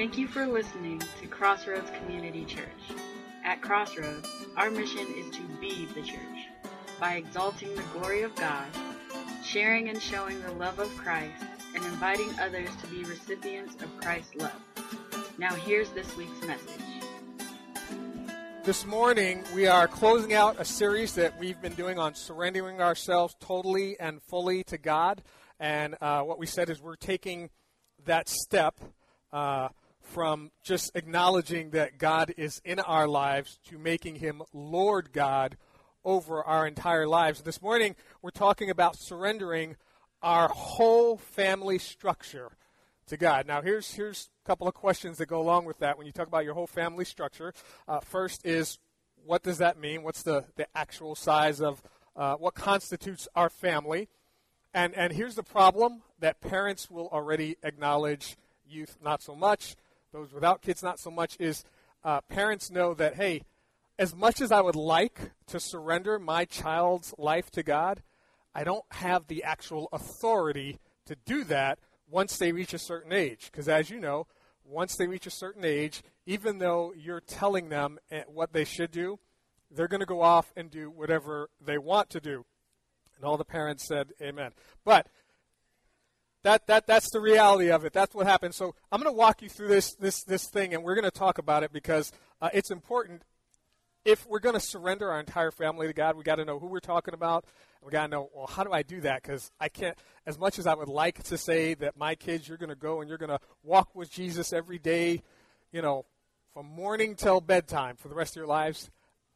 Thank you for listening to Crossroads Community Church. At Crossroads, our mission is to be the church by exalting the glory of God, sharing and showing the love of Christ, and inviting others to be recipients of Christ's love. Now, here's this week's message. This morning, we are closing out a series that we've been doing on surrendering ourselves totally and fully to God. And uh, what we said is we're taking that step uh, from just acknowledging that God is in our lives to making Him Lord God over our entire lives. This morning, we're talking about surrendering our whole family structure to God. Now, here's here's a couple of questions that go along with that. When you talk about your whole family structure, uh, first is what does that mean? What's the the actual size of uh, what constitutes our family? And and here's the problem that parents will already acknowledge, youth not so much, those without kids not so much. Is uh, parents know that hey, as much as I would like to surrender my child's life to God, I don't have the actual authority to do that once they reach a certain age. Because as you know, once they reach a certain age, even though you're telling them eh, what they should do, they're going to go off and do whatever they want to do. And all the parents said, Amen. But that, that, that's the reality of it. That's what happens. So I'm going to walk you through this, this, this thing, and we're going to talk about it because uh, it's important. If we're going to surrender our entire family to God, we got to know who we're talking about. We got to know, well, how do I do that? Because I can't, as much as I would like to say that my kids, you're going to go and you're going to walk with Jesus every day, you know, from morning till bedtime for the rest of your lives.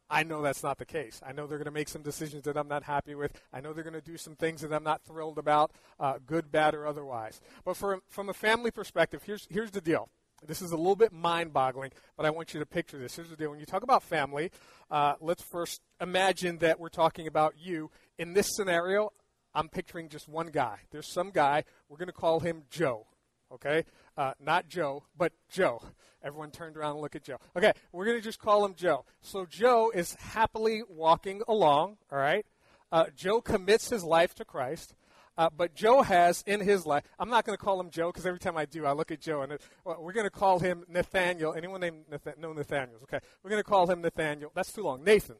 I know that's not the case. I know they're going to make some decisions that I'm not happy with. I know they're going to do some things that I'm not thrilled about, uh, good, bad, or otherwise. But for, from a family perspective, here's, here's the deal. This is a little bit mind boggling, but I want you to picture this. Here's the deal. When you talk about family, uh, let's first imagine that we're talking about you. In this scenario, I'm picturing just one guy. There's some guy, we're going to call him Joe. Okay? Uh, not Joe, but Joe. Everyone turned around and looked at Joe. Okay, we're going to just call him Joe. So Joe is happily walking along, all right? Uh, Joe commits his life to Christ. Uh, but Joe has in his life, I'm not going to call him Joe because every time I do, I look at Joe and it, well, we're going to call him Nathaniel. Anyone named Nathan, no Nathaniels? Okay, we're going to call him Nathaniel. That's too long. Nathan.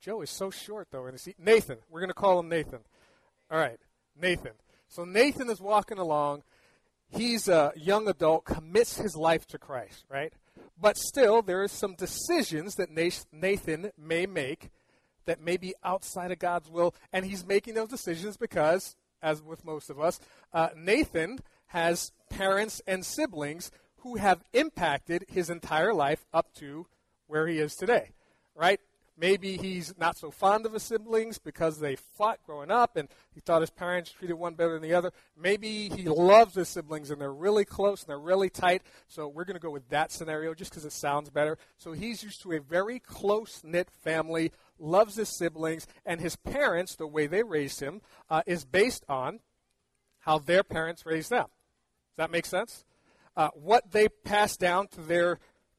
Joe is so short though. And Nathan. We're going to call him Nathan. All right, Nathan. So Nathan is walking along. He's a young adult, commits his life to Christ, right? But still, there is some decisions that Nathan may make that may be outside of God's will, and he's making those decisions because, as with most of us, uh, Nathan has parents and siblings who have impacted his entire life up to where he is today, right? Maybe he's not so fond of his siblings because they fought growing up and he thought his parents treated one better than the other. Maybe he loves his siblings and they're really close and they're really tight. So we're going to go with that scenario just because it sounds better. So he's used to a very close knit family loves his siblings, and his parents, the way they raised him, uh, is based on how their parents raised them. Does that make sense? Uh, what they pass down to their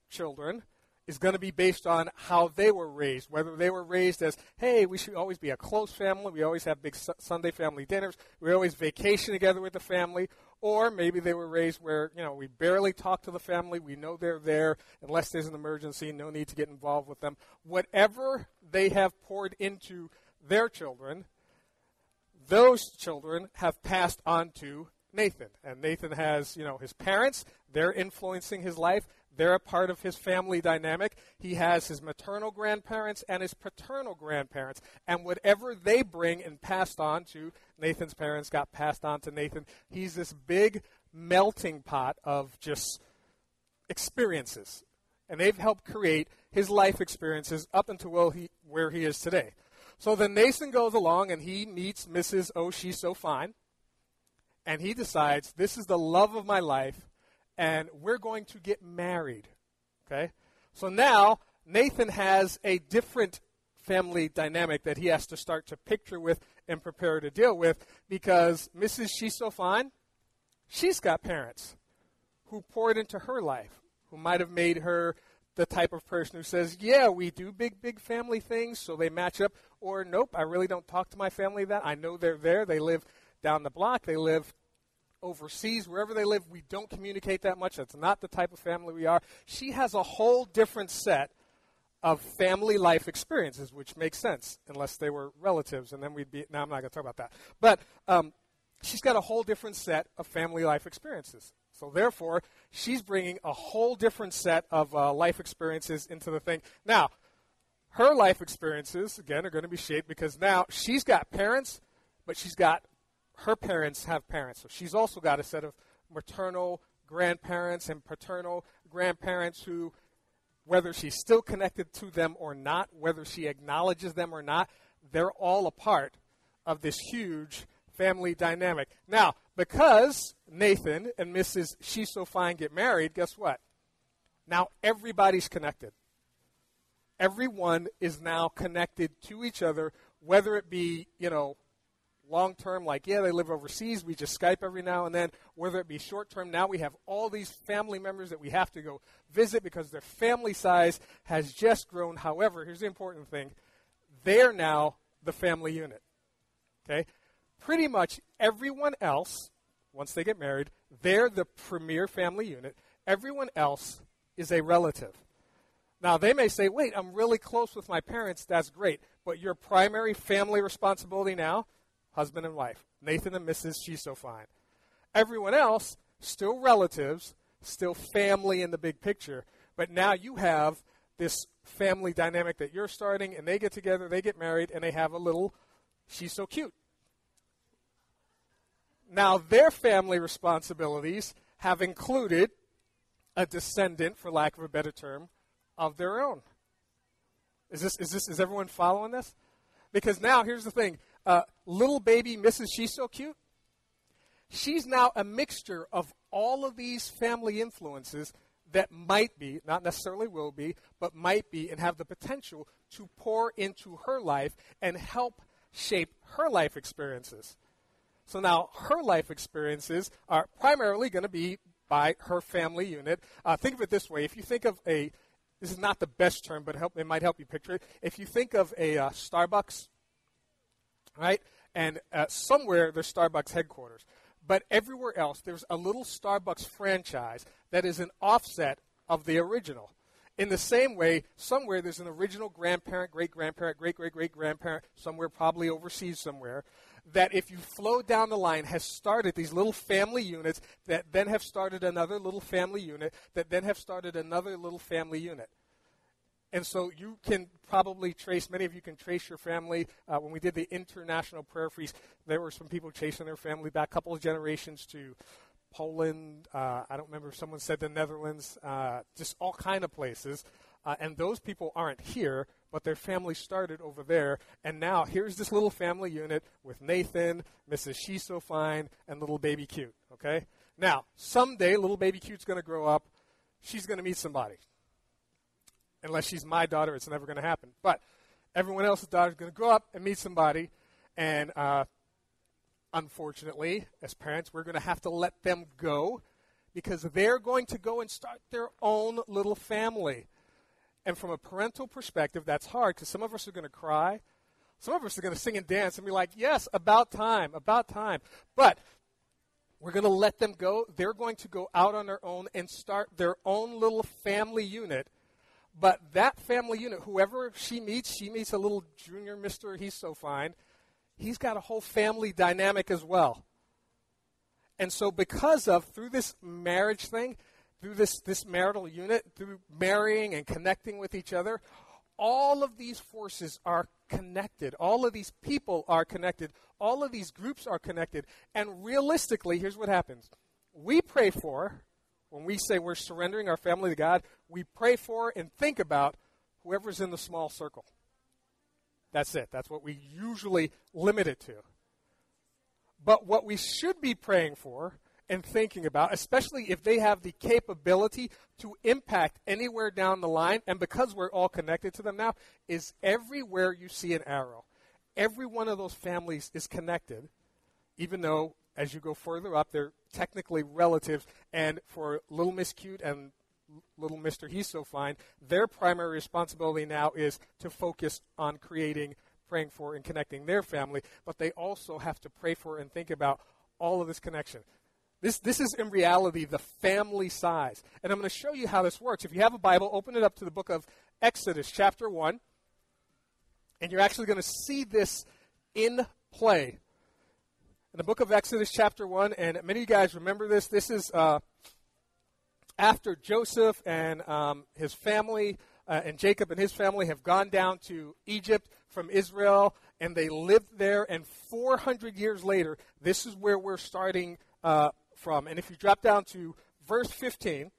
children is going to be based on how they were raised. Whether they were raised as, hey, we should always be a close family, we always have big Sunday family dinners, we always vacation together with the family, or maybe they were raised where, you know, we barely talk to the family, we know they're there, unless there's an emergency, no need to get involved with them. Whatever they have poured into their children, those children have passed on to Nathan. And Nathan has, you know, his parents, they're influencing his life. They're a part of his family dynamic. He has his maternal grandparents and his paternal grandparents. And whatever they bring and passed on to Nathan's parents got passed on to Nathan. He's this big melting pot of just experiences. And they've helped create his life experiences up until where he, is today. So then Nathan goes along and he meets Mrs. Oh, she's so fine. And he decides, this is the love of my life and we're going to get married. Okay? So now Nathan has a different family dynamic that he has to start to picture with and prepare to deal with because Mrs. She's So Fine, she's got parents who poured into her life, who might have made her the type of person who says, Yeah, we do big, big family things, so they match up. Or, Nope, I really don't talk to my family that. I know they're there. They live down the block. They live overseas, wherever they live. We don't communicate that much. That's not the type of family we are. She has a whole different set of family life experiences, which makes sense unless they were relatives, and then we'd be. Now I'm not going to talk about that. But um, she's got a whole different set of family life experiences. So therefore, she's bringing a whole different set of uh, life experiences into the thing. Now, her life experiences again are going to be shaped because now she's got parents, but she's got her parents have parents. So she's also got a set of maternal grandparents and paternal grandparents who whether she's still connected to them or not, whether she acknowledges them or not, they're all a part of this huge family dynamic. Now, because Nathan and Mrs. She's So Fine get married, guess what? Now everybody's connected. Everyone is now connected to each other, whether it be, you know, long term, like, yeah, they live overseas, we just Skype every now and then, whether it be short term, now we have all these family members that we have to go visit because their family size has just grown. However, here's the important thing they're now the family unit. Okay? Pretty much everyone else, once they get married, they're the premier family unit. Everyone else is a relative. Now, they may say, wait, I'm really close with my parents. That's great. But your primary family responsibility now husband and wife, Nathan and Mrs. She's So Fine. Everyone else, still relatives, still family in the big picture, but now you have this family dynamic that you're starting, and they get together, they get married, and they have a little She's So Cute. Now, their family responsibilities have included a descendant, for lack of a better term, of their own. Is this is this is everyone following this? Because now here's the thing: uh, little baby Mrs. She's So Cute, she's now a mixture of all of these family influences that might be, not necessarily will be, but might be and have the potential to pour into her life and help shape her life experiences. So now her life experiences are primarily going to be by her family unit. Uh, think of it this way: if you think of a, this is not the best term, but help, it might help you picture it. If you think of a uh, Starbucks right? And uh, somewhere there's Starbucks headquarters. But everywhere else, there's a little Starbucks franchise that is an offset of the original. In the same way, somewhere there's an original grandparent, great grandparent, great great great grandparent, somewhere probably overseas somewhere, that if you flow down the line has started these little family units that then have started another little family unit that then have started another little family unit. And so you can probably trace, many of you can trace your family. Uh, when we did the International Prayer Feast, there were some people chasing their family back a couple of generations to Poland. Uh, I don't remember if someone said the Netherlands, uh, just all kind of places. Uh, and those people aren't here, but their family started over there. And now here's this little family unit with Nathan, Mrs. She's So Fine, and little baby cute. Okay? Now, someday little baby cute's going to grow up. She's going to meet somebody unless she's my daughter, it's never going to happen. But everyone else's daughter is going to grow up and meet somebody, and uh, unfortunately, as parents, we're going to have to let them go because they're going to go and start their own little family. And from a parental perspective, that's hard because some of us are going to cry. Some of us are going to sing and dance and be like, yes, about time, about time. But we're going to let them go. They're going to go out on their own and start their own little family unit but that family unit, whoever she meets, she meets a little junior mister, he's so fine. He's got a whole family dynamic as well. And so, because of, through this marriage thing, through this, this marital unit, through marrying and connecting with each other, all of these forces are connected. All of these people are connected. All of these groups are connected. And realistically, here's what happens we pray for, when we say we're surrendering our family to God, we pray for and think about whoever's in the small circle. That's it. That's what we usually limit it to. But what we should be praying for and thinking about, especially if they have the capability to impact anywhere down the line, and because we're all connected to them now, is everywhere you see an arrow. Every one of those families is connected, even though as you go further up, they're technically relatives. And for Little Miss Cute and Little Mister He's So Fine, their primary responsibility now is to focus on creating, praying for, and connecting their family. But they also have to pray for and think about all of this connection. This, this is in reality the family size. And I'm going to show you how this works. If you have a Bible, open it up to the book of Exodus, chapter 1. And you're actually going to see this in play. In the book of Exodus, chapter 1, and many of you guys remember this. This is uh, after Joseph and um, his family uh, and Jacob and his family have gone down to Egypt from Israel, and they lived there. And 400 years later, this is where we're starting uh, from. And if you drop down to verse 15,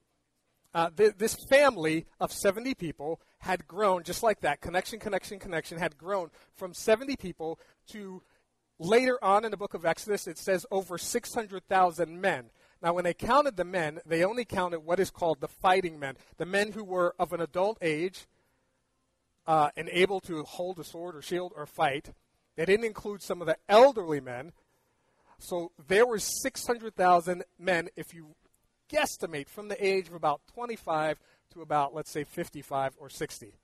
uh, th- this family of 70 people had grown just like that connection, connection, connection had grown from 70 people to later on in the book of Exodus, it says over 600,000 men. Now, when they counted the men, they only counted what is called the fighting men, the men who were of an adult age uh, and able to hold a sword or shield or fight. They didn't include some of the elderly men. So there were 600,000 men, if you guesstimate, from the age of about 25 to about, let's say, 55 or 60.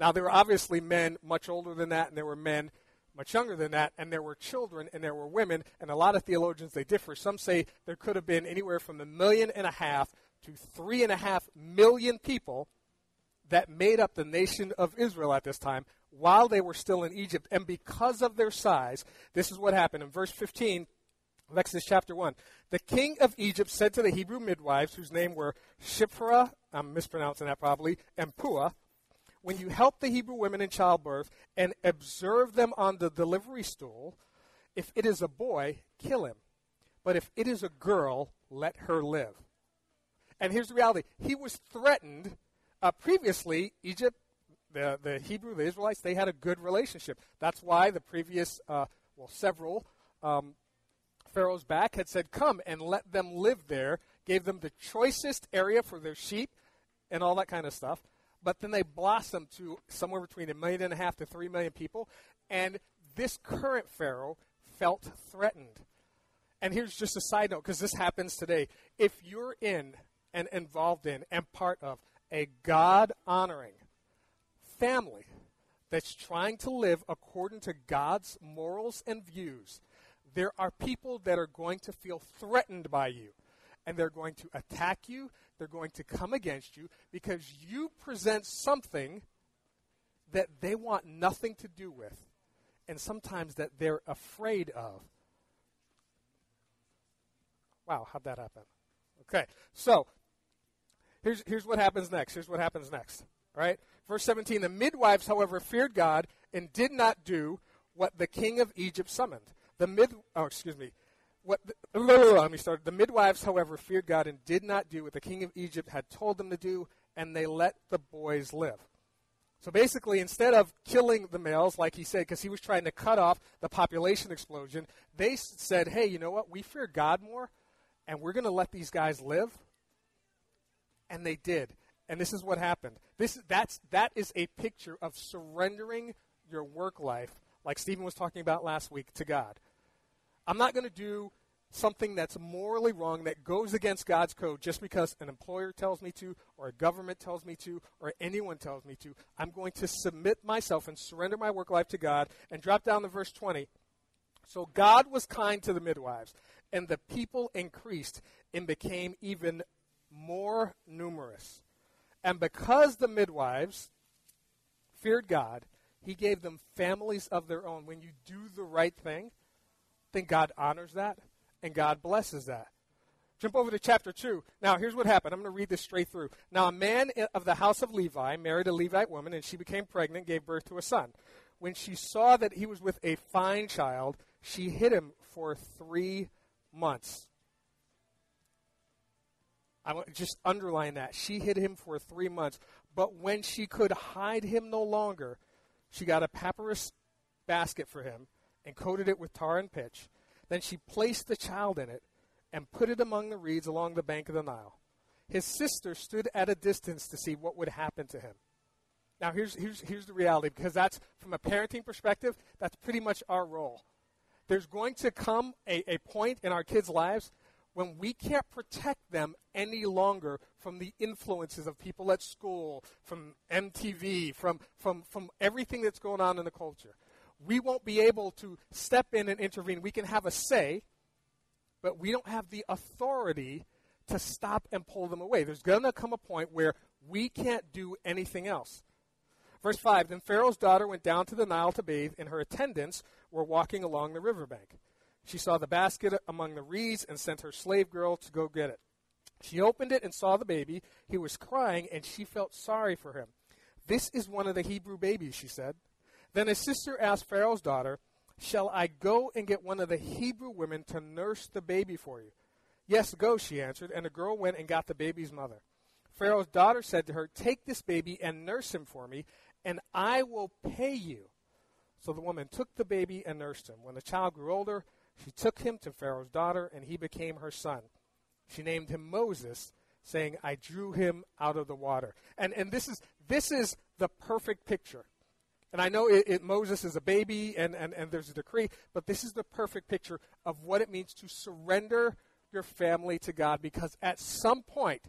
Now, there were obviously men much older than that, and there were men much younger than that, and there were children and there were women, and a lot of theologians they differ. Some say there could have been anywhere from a million and a half to three and a half million people that made up the nation of Israel at this time while they were still in Egypt. And because of their size, this is what happened. In verse 15 of Exodus chapter 1, the king of Egypt said to the Hebrew midwives, whose name were Shiphrah, I'm mispronouncing that probably, and Puah, when you help the Hebrew women in childbirth and observe them on the delivery stool, if it is a boy, kill him. But if it is a girl, let her live. And here's the reality he was threatened. Uh, previously, Egypt, the, the Hebrew, the Israelites, they had a good relationship. That's why the previous, uh, well, several um, pharaohs back had said, Come and let them live there, gave them the choicest area for their sheep and all that kind of stuff but then they blossomed to somewhere between a million and a half to three million people. And this current Pharaoh felt threatened. And here's just a side note, because this happens today. If you're in and involved in and part of a God honoring family that's trying to live according to God's morals and views, there are people that are going to feel threatened by you. And they're going to attack you. They're going to come against you because you present something that they want nothing to do with, and sometimes that they're afraid of. Wow, how'd that happen? Okay, so here's, here's what happens next. Here's what happens next. All right? Verse 17 The midwives, however, feared God and did not do what the king of Egypt summoned. The mid, oh, excuse me. What the, let me start. The midwives, however, feared God and did not do what the king of Egypt had told them to do, and they let the boys live. So basically, instead of killing the males, like he said, because he was trying to cut off the population explosion, they said, hey, you know what? We fear God more, and we're going to let these guys live. And they did. And this is what happened. This, that's, that is a picture of surrendering your work life, like Stephen was talking about last week, to God. I'm not going to do something that's morally wrong that goes against God's code just because an employer tells me to, or a government tells me to, or anyone tells me to. I'm going to submit myself and surrender my work life to God. And drop down to verse 20. So God was kind to the midwives, and the people increased and became even more numerous. And because the midwives feared God, he gave them families of their own. When you do the right thing, then God honors that and God blesses that. Jump over to chapter 2. Now, here's what happened. I'm going to read this straight through. Now, a man of the house of Levi married a Levite woman, and she became pregnant, gave birth to a son. When she saw that he was with a fine child, she hid him for three months. I want to just underline that. She hid him for three months. But when she could hide him no longer, she got a papyrus basket for him and coated it with tar and pitch. Then she placed the child in it and put it among the reeds along the bank of the Nile. His sister stood at a distance to see what would happen to him. Now, here's, here's, here's the reality because that's, from a parenting perspective, that's pretty much our role. There's going to come a, a point in our kids' lives when we can't protect them any longer from the influences of people at school, from MTV, from, from, from everything that's going on in the culture we won't be able to step in and intervene. We can have a say, but we don't have the authority to stop and pull them away. There's going to come a point where we can't do anything else. Verse 5 Then Pharaoh's daughter went down to the Nile to bathe, and her attendants were walking along the riverbank. She saw the basket among the reeds and sent her slave girl to go get it. She opened it and saw the baby. He was crying, and she felt sorry for him. This is one of the Hebrew babies, she said. Then his sister asked Pharaoh's daughter, Shall I go and get one of the Hebrew women to nurse the baby for you? Yes, go, she answered, and the girl went and got the baby's mother. Pharaoh's daughter said to her, Take this baby and nurse him for me, and I will pay you. So the woman took the baby and nursed him. When the child grew older, she took him to Pharaoh's daughter, and he became her son. She named him Moses, saying, I drew him out of the water. And, and this, is, this is the perfect picture. And I know it, it, Moses is a baby and, and, and there's a decree, but this is the perfect picture of what it means to surrender your family to God because at some point,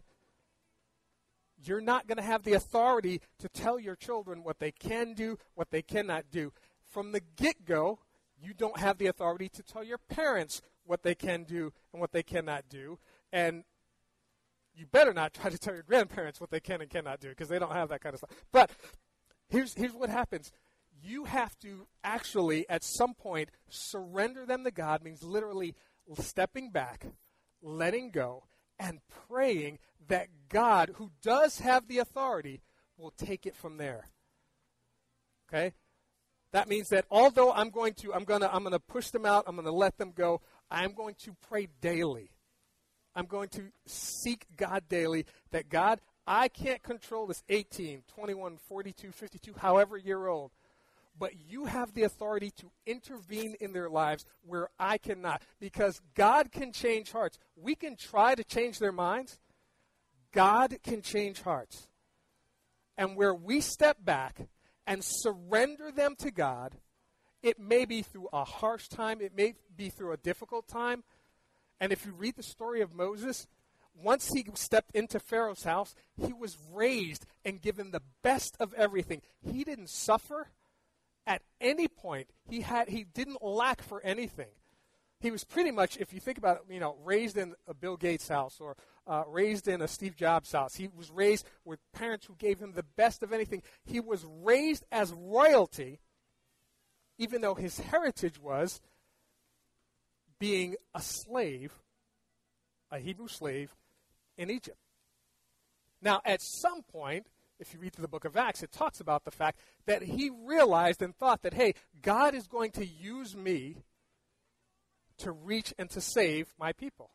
you're not going to have the authority to tell your children what they can do, what they cannot do. From the get go, you don't have the authority to tell your parents what they can do and what they cannot do. And you better not try to tell your grandparents what they can and cannot do because they don't have that kind of stuff. But here's, here's what happens you have to actually, at some point, surrender them to God, means literally stepping back, letting go, and praying that God, who does have the authority, will take it from there. Okay? That means that although I'm going to I'm going to I'm going to push them out, I'm going to let them go, I'm going to pray daily. I'm going to seek God daily that God, I can't control this 18, 21, 42, 52, however year old but you have the authority to intervene in their lives where I cannot. Because God can change hearts. We can try to change their minds, God can change hearts. And where we step back and surrender them to God, it may be through a harsh time, it may be through a difficult time. And if you read the story of Moses, once he stepped into Pharaoh's house, he was raised and given the best of everything. He didn't suffer at any point. He had he didn't lack for anything. He was pretty much, if you think about it, you know, raised in a Bill Gates house or uh, raised in a Steve Jobs house. He was raised with parents who gave him the best of anything. He was raised as royalty, even though his heritage was being a slave, a Hebrew slave in Egypt. Now, at some point, if you read through the book of Acts, it talks about the fact that he realized and thought that, hey, God is going to use me to reach and to save my people.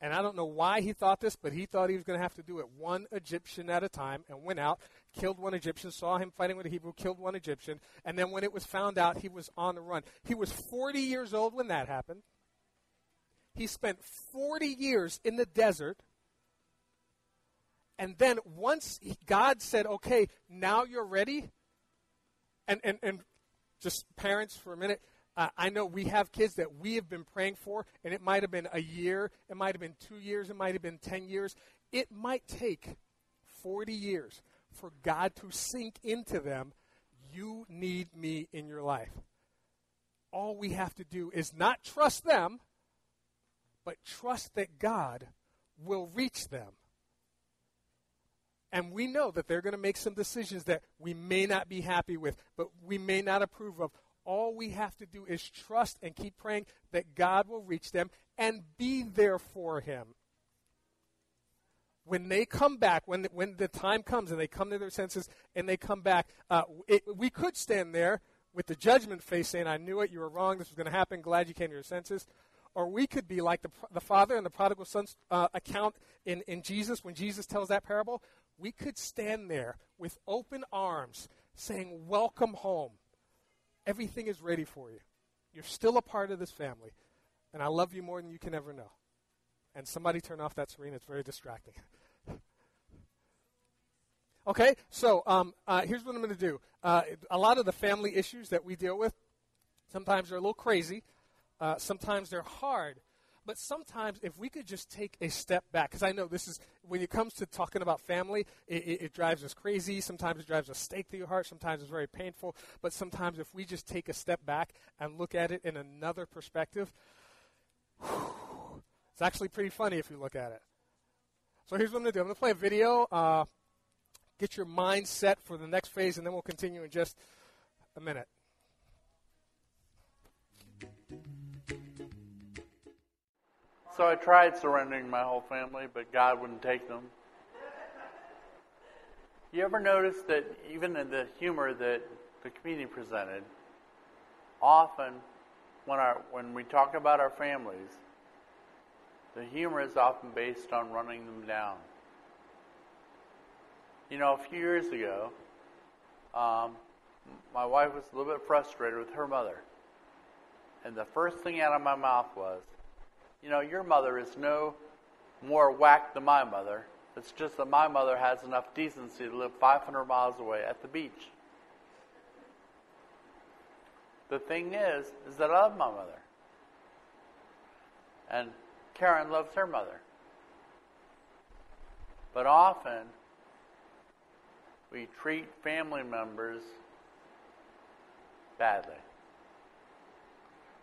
And I don't know why he thought this, but he thought he was going to have to do it one Egyptian at a time and went out, killed one Egyptian, saw him fighting with a Hebrew, killed one Egyptian, and then when it was found out, he was on the run. He was 40 years old when that happened. He spent 40 years in the desert and then once God said, okay, now you're ready, and, and, and just parents for a minute, uh, I know we have kids that we have been praying for, and it might have been a year, it might have been two years, it might have been 10 years. It might take 40 years for God to sink into them, you need me in your life. All we have to do is not trust them, but trust that God will reach them. And we know that they're going to make some decisions that we may not be happy with, but we may not approve of. All we have to do is trust and keep praying that God will reach them and be there for him. When they come back, when the, when the time comes and they come to their senses and they come back, uh, it, we could stand there with the judgment face saying, I knew it, you were wrong, this was going to happen, glad you came to your senses. Or we could be like the, the father and the prodigal son's uh, account in, in Jesus when Jesus tells that parable we could stand there with open arms saying, Welcome home. Everything is ready for you. You're still a part of this family. And I love you more than you can ever know. And somebody turn off that screen. It's very distracting. okay, so um, uh, here's what I'm going to do. Uh, a lot of the family issues that we deal with, sometimes they're a little crazy. Uh, sometimes they're hard. But sometimes, if we could just take a step back, because I know this is, when it comes to talking about family, it, it, it, drives us crazy. Sometimes it drives a stake through your heart. Sometimes it's very painful. But sometimes, if we just take a step back and look at it in another perspective, It's actually pretty funny if you look at it. So here's what I'm going to do I'm going to play a video, uh, get your mind set for the next phase, and then we'll continue in just a minute. So I tried surrendering my whole family, but God wouldn't take them. You ever notice that even in the humor that the community presented, often when, our, when we talk about our families, the humor is often based on running them down. You know, a few years ago, um, my wife was a little bit frustrated with her mother. And the first thing out of my mouth was, you know, your mother is no more whack than my mother. It's just that my mother has enough decency to live 500 miles away at the beach. The thing is, is that I love my mother. And Karen loves her mother. But often, we treat family members badly.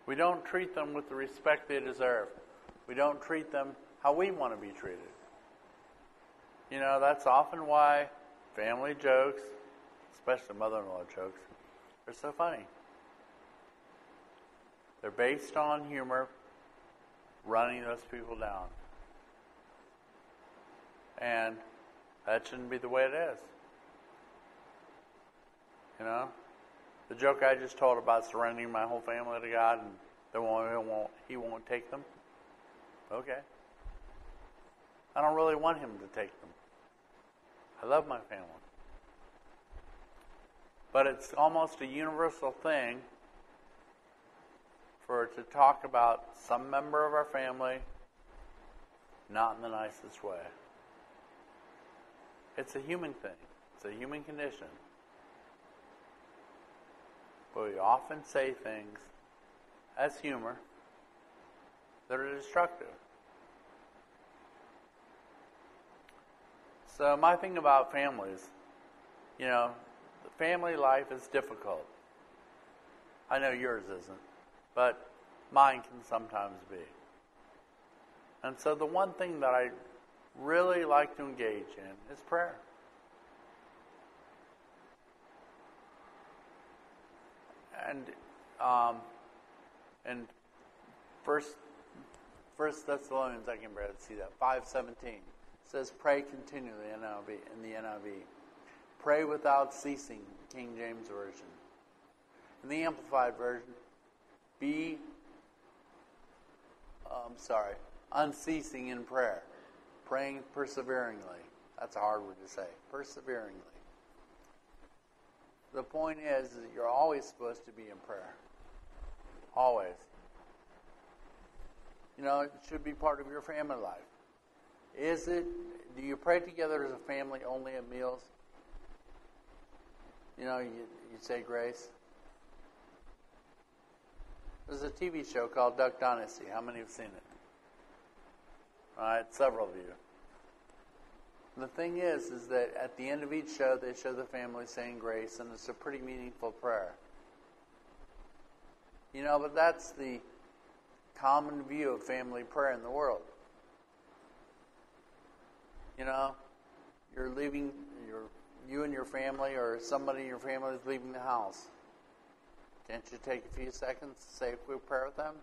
We don't treat them with the respect they deserve. We don't treat them how we want to be treated. You know, that's often why family jokes, especially mother in law jokes, are so funny. They're based on humor, running those people down. And that shouldn't be the way it is. You know? The joke I just told about surrendering my whole family to God and they won't, he, won't, he won't take them. Okay. I don't really want him to take them. I love my family. But it's almost a universal thing for to talk about some member of our family not in the nicest way. It's a human thing, it's a human condition. But we often say things as humor that are destructive. So, my thing about families, you know, family life is difficult. I know yours isn't but mine can sometimes be. And so the one thing that I really like to engage in is prayer. And um, and first First Thessalonians, I can barely see that. Five seventeen says, "Pray continually." In the NIV, pray without ceasing. King James version. In the Amplified version, be, I'm sorry, unceasing in prayer, praying perseveringly. That's a hard word to say. Perseveringly. The point is that you're always supposed to be in prayer. Always. You know, it should be part of your family life. Is it, do you pray together as a family only at meals? You know, you, you say grace. There's a TV show called Duck Dynasty. How many have seen it? All right, several of you. The thing is, is that at the end of each show, they show the family saying grace, and it's a pretty meaningful prayer. You know, but that's the common view of family prayer in the world. You know, you're leaving, you're, you and your family, or somebody in your family is leaving the house. Can't you take a few seconds to say a quick prayer with them?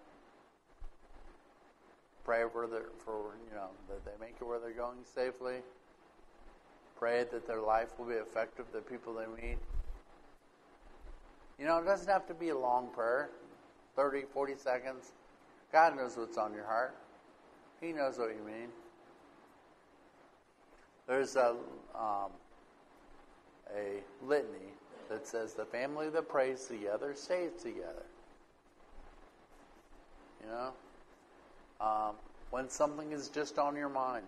Pray for their, for you know that they make it where they're going safely. Pray that their life will be effective, the people they meet. You know, it doesn't have to be a long prayer, 30, 40 seconds. God knows what's on your heart. He knows what you mean. There's a um, a litany that says the family that prays together stays together. You know? Um, when something is just on your mind,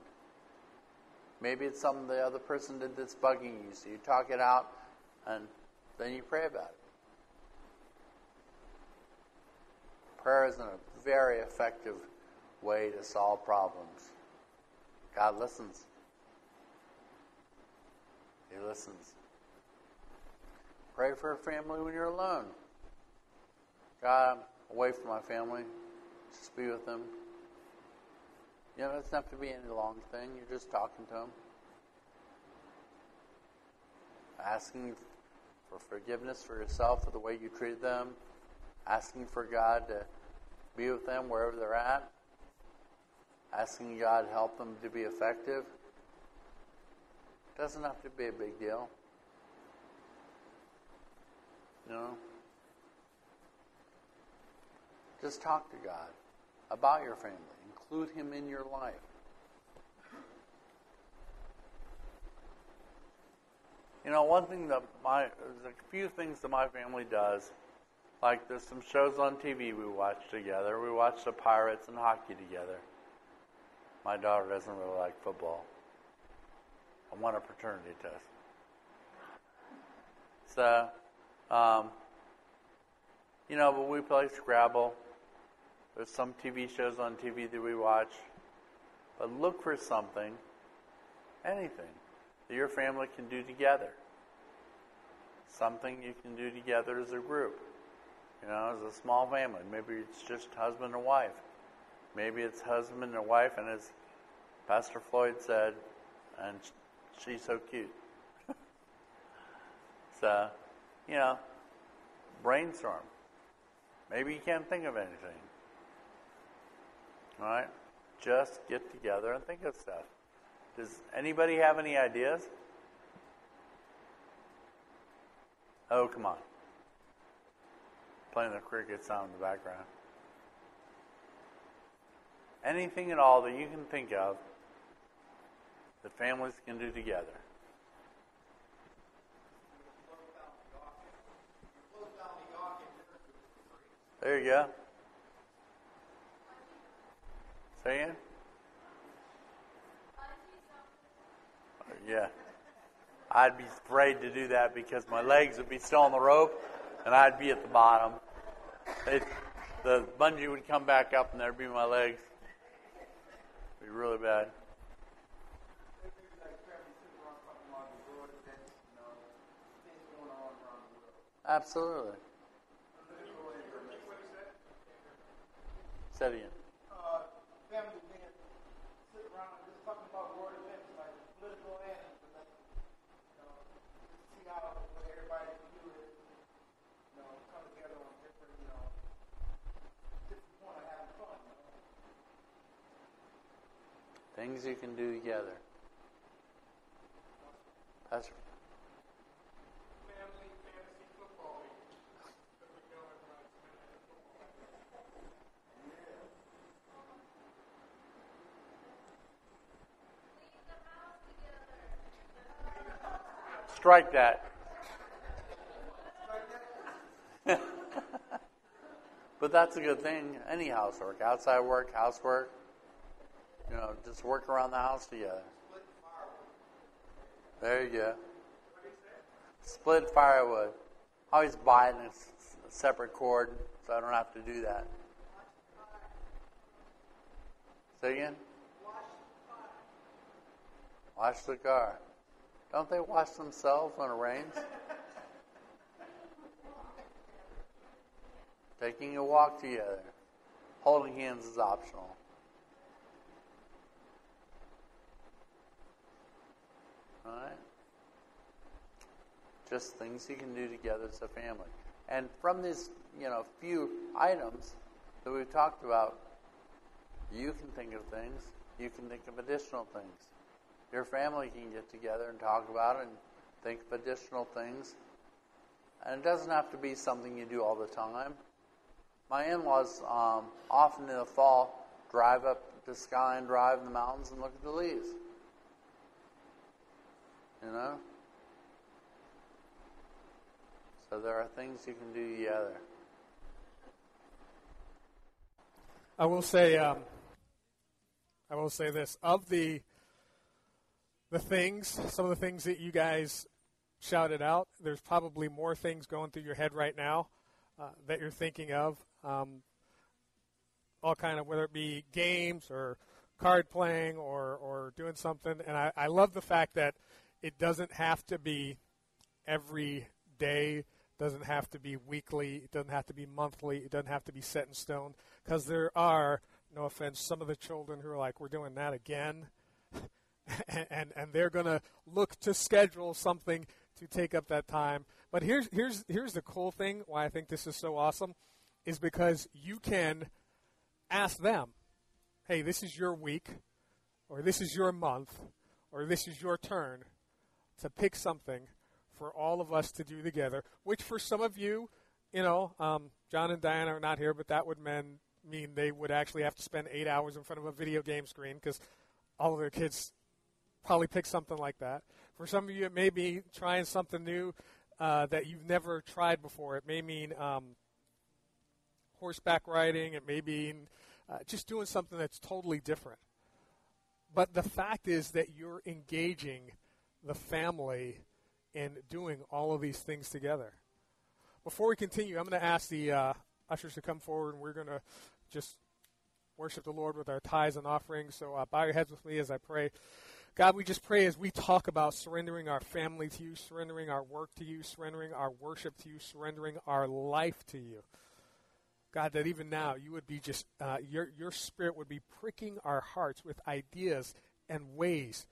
maybe it's something the other person did that's bugging you, so you talk it out and then you pray about it. Prayer isn't a very effective way to solve problems. God listens. He listens. Pray for a family when you're alone. God, I'm away from my family. Just be with them. You know, it doesn't have to be any long thing. You're just talking to them, asking for forgiveness for yourself for the way you treated them, asking for God to be with them wherever they're at, asking God to help them to be effective. Doesn't have to be a big deal. You know? Just talk to God about your family. Include Him in your life. You know, one thing that my there's a few things that my family does. Like there's some shows on TV we watch together. We watch the Pirates and hockey together. My daughter doesn't really like football. I want a paternity test. So, um, you know, but we play Scrabble. There's some TV shows on TV that we watch. But look for something, anything, that your family can do together. Something you can do together as a group. You know, as a small family. Maybe it's just husband and wife. Maybe it's husband and wife, and as Pastor Floyd said, and she's so cute. so, you know, brainstorm. Maybe you can't think of anything. All right? Just get together and think of stuff. Does anybody have any ideas? Oh, come on. Playing the cricket sound in the background. Anything at all that you can think of that families can do together. There you go. Say it. Yeah. I'd be afraid to do that because my legs would be still on the rope and I'd be at the bottom. It, the bungee would come back up and there'd be my legs. It'd be really bad. Absolutely. Say it again. Uh, family being sit around and just talking about world events like political and like, you know, see how what everybody can do is, you know, come together on different, you know, different point of having fun. You know? Things you can do together. Strike that. but that's a good thing. Any housework, outside work, housework, you know, just work around the house together. There you go. Split firewood. I always buy it in a separate cord so I don't have to do that. Say again? Wash the car. Don't they wash themselves when it rains? Taking a walk together. Holding hands is optional. Just things you can do together as a family. And from these, you know, few items that we've talked about, you can think of things, you can think of additional things. Your family can get together and talk about it and think of additional things. And it doesn't have to be something you do all the time. My in laws um, often in the fall drive up to Sky and drive in the mountains and look at the leaves. You know? So there are things you can do together. I will say, um, I will say this: of the the things, some of the things that you guys shouted out, there's probably more things going through your head right now uh, that you're thinking of. Um, all kind of whether it be games or card playing or or doing something, and I, I love the fact that it doesn't have to be every day doesn't have to be weekly it doesn't have to be monthly it doesn't have to be set in stone because there are no offense, some of the children who are like, we're doing that again. and, and, and they're going to look to schedule something to take up that time. But here's, here's, here's the cool thing why I think this is so awesome is because you can ask them, hey, this is your week, or this is your month, or this is your turn to pick something for all of us to do together, which for some of you, you know, um, John and Diana are not here, but that would mean, mean they would actually have to spend eight hours in front of a video game screen because all of their kids probably pick something like that. For some of you, it may be trying something new uh, that you've never tried before. It may mean um, horseback riding. It may mean uh, just doing something that's totally different. But the fact is that you're engaging the family in doing all of these things together. Before we continue, I'm going to ask the uh, ushers to come forward, and we're going to just worship the Lord with our tithes and offerings. So uh, bow your heads with me as I pray. God, we just pray as we talk about surrendering our family to you, surrendering our work to you, surrendering our worship to you, surrendering our life to you. God, that even now you would be just, uh, your, your spirit would be pricking our hearts with ideas and ways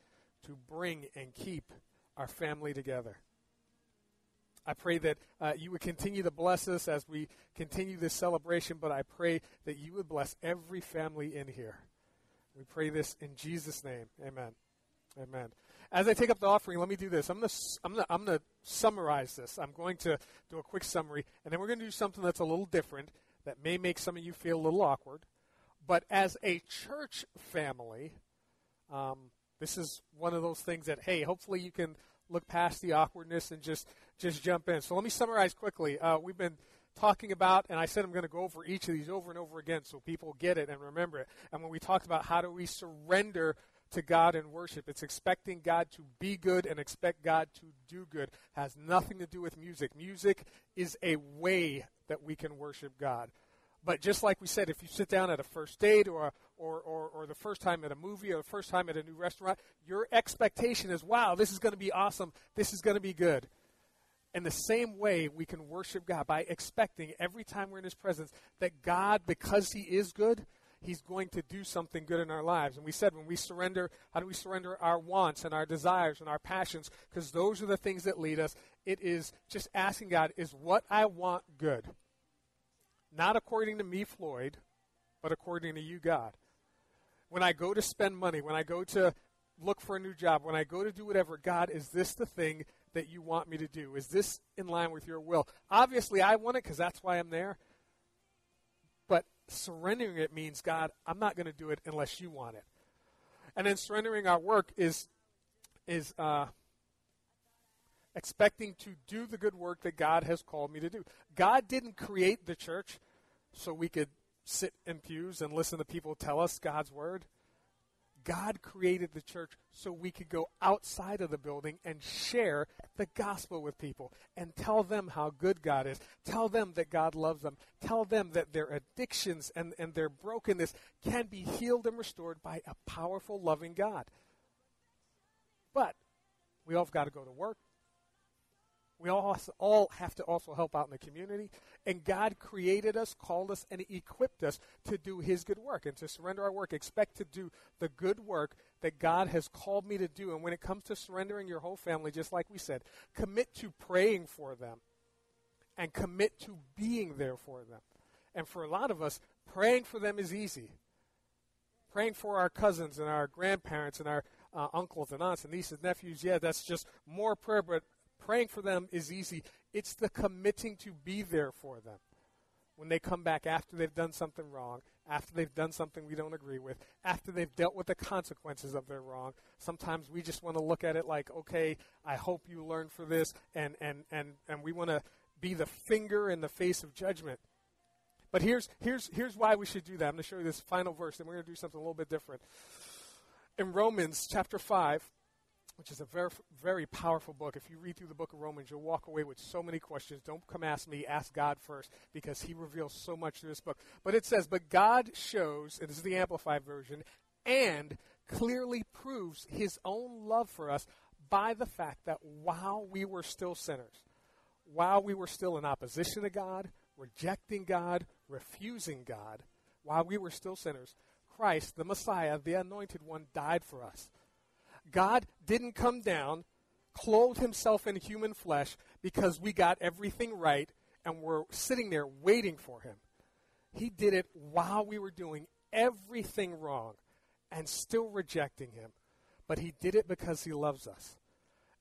to bring and keep our family together. I pray that uh, you would continue to bless us as we continue this celebration, but I pray that you would bless every family in here. We pray this in Jesus' name. Amen. Amen. As I take up the offering, let me do this. I'm going to I'm gonna, I'm gonna summarize this. I'm going to do a quick summary, and then we're going to do something that's a little different that may make some of you feel a little awkward. But as a church family, um, this is one of those things that, hey, hopefully you can look past the awkwardness and just just jump in. So let me summarize quickly. Uh, we've been talking about, and I said I'm going to go over each of these over and over again so people get it and remember it. And when we talked about how do we surrender to God in worship. It's expecting God to be good and expect God to do good. Has nothing to do with music. Music is a way that we can worship God. But just like we said, if you sit down at a first date or, or, or, or the first time at a movie or the first time at a new restaurant, your expectation is, wow, this is going to be awesome. This is going to be good. In the same way, we can worship God by expecting every time we're in His presence that God, because He is good, He's going to do something good in our lives. And we said when we surrender, how do we surrender our wants and our desires and our passions? Because those are the things that lead us. It is just asking God, is what I want good? Not according to me, Floyd, but according to you, God. When I go to spend money, when I go to look for a new job, when I go to do whatever, God, is this the thing that you want me to do? Is this in line with your will? Obviously, I want it because that's why I'm there But surrendering it means, God, I'm not going to do it unless you want it. And then surrendering our work is is uh, expecting to do the good work that God has called me to do. God didn't create the church so we could sit in pews and listen to people tell us God's word. God created the church so we could go outside of the building and share the gospel with people and tell them how good God is. Tell them that God loves them. Tell them that their addictions and, and their brokenness can be healed and restored by a powerful, loving God. But we all have got to go to work. We all, all have to also help out in the community. And God created us, called us, and equipped us to do His good work and to surrender our work. Expect to do the good work that God has called me to do. And when it comes to surrendering your whole family, just like we said, commit to praying for them and commit to being there for them. And for a lot of us, praying for them is easy. Praying for our cousins and our grandparents and our uh, uncles and aunts and nieces and nephews, yeah, that's just more prayer, but praying for them is easy. It's the committing to be there for them when they come back after they've done something wrong, after they've done something we don't agree with, after they've dealt with the consequences of their wrong. Sometimes we just want to look at it like, okay, I hope you learn for this, and, and, and, and we want to be the finger in the face of judgment. But here's, here's, here's why we should do that. I'm going to show you this final verse, and we're going to do something a little bit different. In Romans chapter 5, which is a very, very powerful book. If you read through the book of Romans, you'll walk away with so many questions. Don't come ask me, ask God first, because He reveals so much through this book. But it says, But God shows, and this is the Amplified version, and clearly proves His own love for us by the fact that while we were still sinners, while we were still in opposition to God, rejecting God, refusing God, while we were still sinners, Christ, the Messiah, the anointed one, died for us. God didn't come down, clothe himself in human flesh because we got everything right and were sitting there waiting for him. He did it while we were doing everything wrong and still rejecting him. But he did it because he loves us.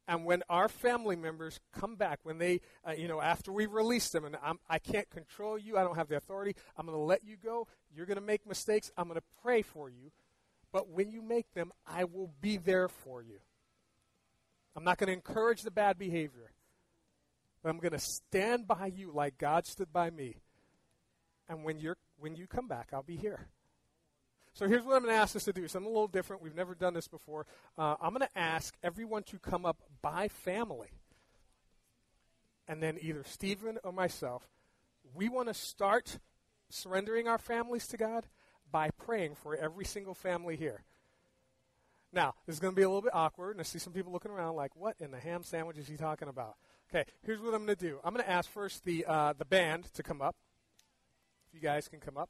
And when our family members come back, when they, uh, you know, after we release them, and I'm, I can not control you, I don't have the authority, I'm going to let you go. You're going to make mistakes. I'm going to pray for you. But when you make them, I will be there for you. I'm not going to encourage the bad behavior, but I'm going to stand by you like God stood by me. And when, you're, when you come back, I'll be here. So here's what I'm going to ask us to do something a little different. We've never done this before. Uh, I'm going to ask everyone to come up by family. And then either Stephen or myself, we want to start surrendering our families to God by praying for every single family here. Now, this is going to be a little bit awkward, and I see some people looking around like, what in the ham sandwich is he talking about? Okay, here's what I'm going to do. I'm going to ask first the, uh, the band to come up. If you guys can come up.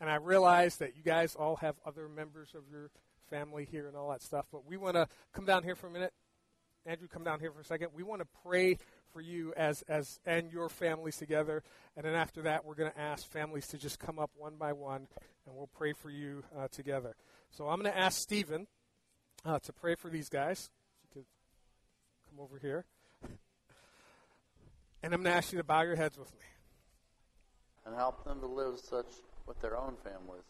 And I realize that you guys all have other members of your family here and all that stuff, but we want to come down here for a minute. Andrew, come down here for a second. We want to pray for you as, as and your families together. And then after that, we're going to ask families to just come up one by one, and we'll pray for you uh, together. So I'm going to ask Stephen uh, to pray for these guys. You could come over here. And I'm going to ask you to bow your heads with me. And help them to live such with their own families,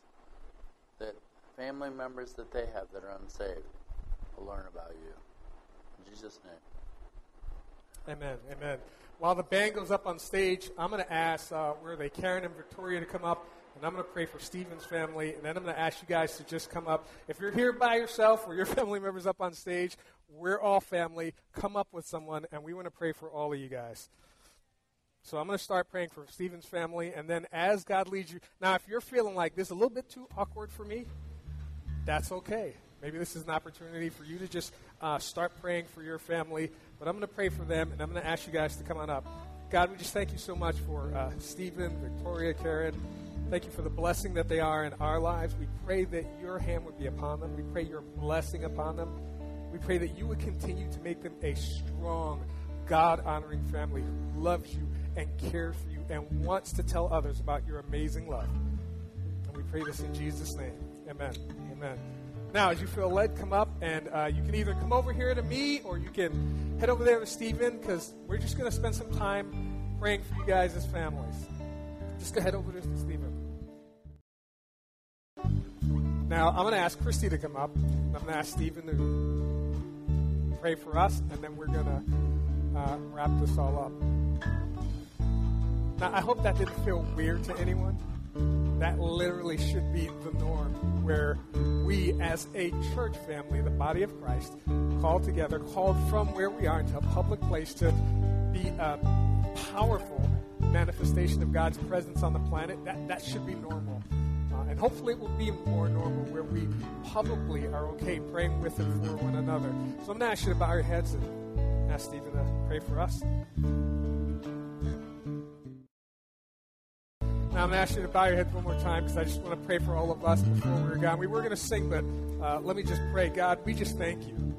that family members that they have that are unsaved will learn about you. In Jesus' name. Amen. Amen. While the band goes up on stage, I'm going to ask uh, where they Karen and Victoria to come up, and I'm going to pray for Stephen's family, and then I'm going to ask you guys to just come up. If you're here by yourself or your family members up on stage, we're all family. Come up with someone, and we want to pray for all of you guys. So I'm going to start praying for Stephen's family, and then as God leads you. Now, if you're feeling like this is a little bit too awkward for me, that's okay. Maybe this is an opportunity for you to just uh, start praying for your family. But I'm going to pray for them, and I'm going to ask you guys to come on up. God, we just thank you so much for uh, Stephen, Victoria, Karen. Thank you for the blessing that they are in our lives. We pray that your hand would be upon them. We pray your blessing upon them. We pray that you would continue to make them a strong, God honoring family who loves you and cares for you and wants to tell others about your amazing love. And we pray this in Jesus' name. Amen. Amen. Now, as you feel led, come up and uh, you can either come over here to me or you can head over there to Stephen because we're just going to spend some time praying for you guys as families. Just go head over to Stephen. Now, I'm going to ask Christy to come up. I'm going to ask Stephen to pray for us, and then we're going to uh, wrap this all up. Now, I hope that didn't feel weird to anyone. That literally should be the norm, where we, as a church family, the body of Christ, called together, called from where we are into a public place to be a powerful manifestation of God's presence on the planet, that, that should be normal. Uh, and hopefully it will be more normal where we publicly are okay praying with and for one another. So I'm going to ask you to bow your heads and ask Stephen to pray for us. Now, I'm going to ask you to bow your heads one more time because I just want to pray for all of us before we're gone. We were going to sing, but uh, let me just pray. God, we just thank you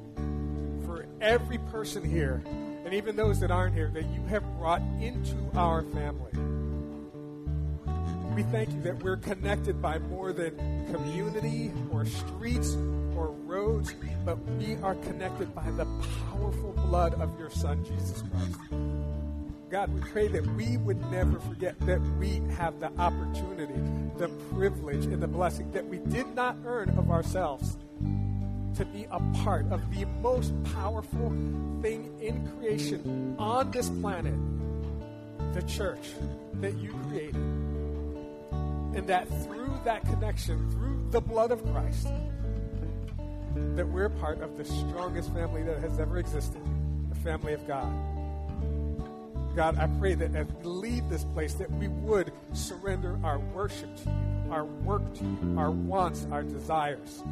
for every person here, and even those that aren't here, that you have brought into our family. We thank you that we're connected by more than community or streets or roads, but we are connected by the powerful blood of your Son, Jesus Christ. God, we pray that we would never forget that we have the opportunity, the privilege, and the blessing that we did not earn of ourselves to be a part of the most powerful thing in creation on this planet, the church that you created. And that through that connection, through the blood of Christ, that we're part of the strongest family that has ever existed, the family of God. God, I pray that as we leave this place, that we would surrender our worship to you, our work to you, our wants, our desires,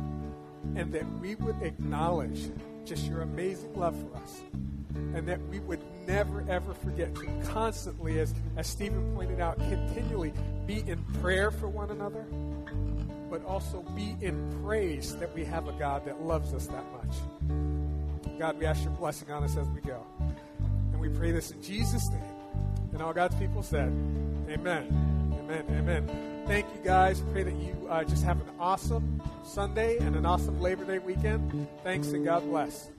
and that we would acknowledge just your amazing love for us, and that we would never, ever forget to constantly, as, as Stephen pointed out, continually be in prayer for one another, but also be in praise that we have a God that loves us that much. God, we ask your blessing on us as we go. We pray this in Jesus' name. And all God's people said, Amen. Amen. Amen. Thank you guys. Pray that you uh, just have an awesome Sunday and an awesome Labor Day weekend. Thanks and God bless.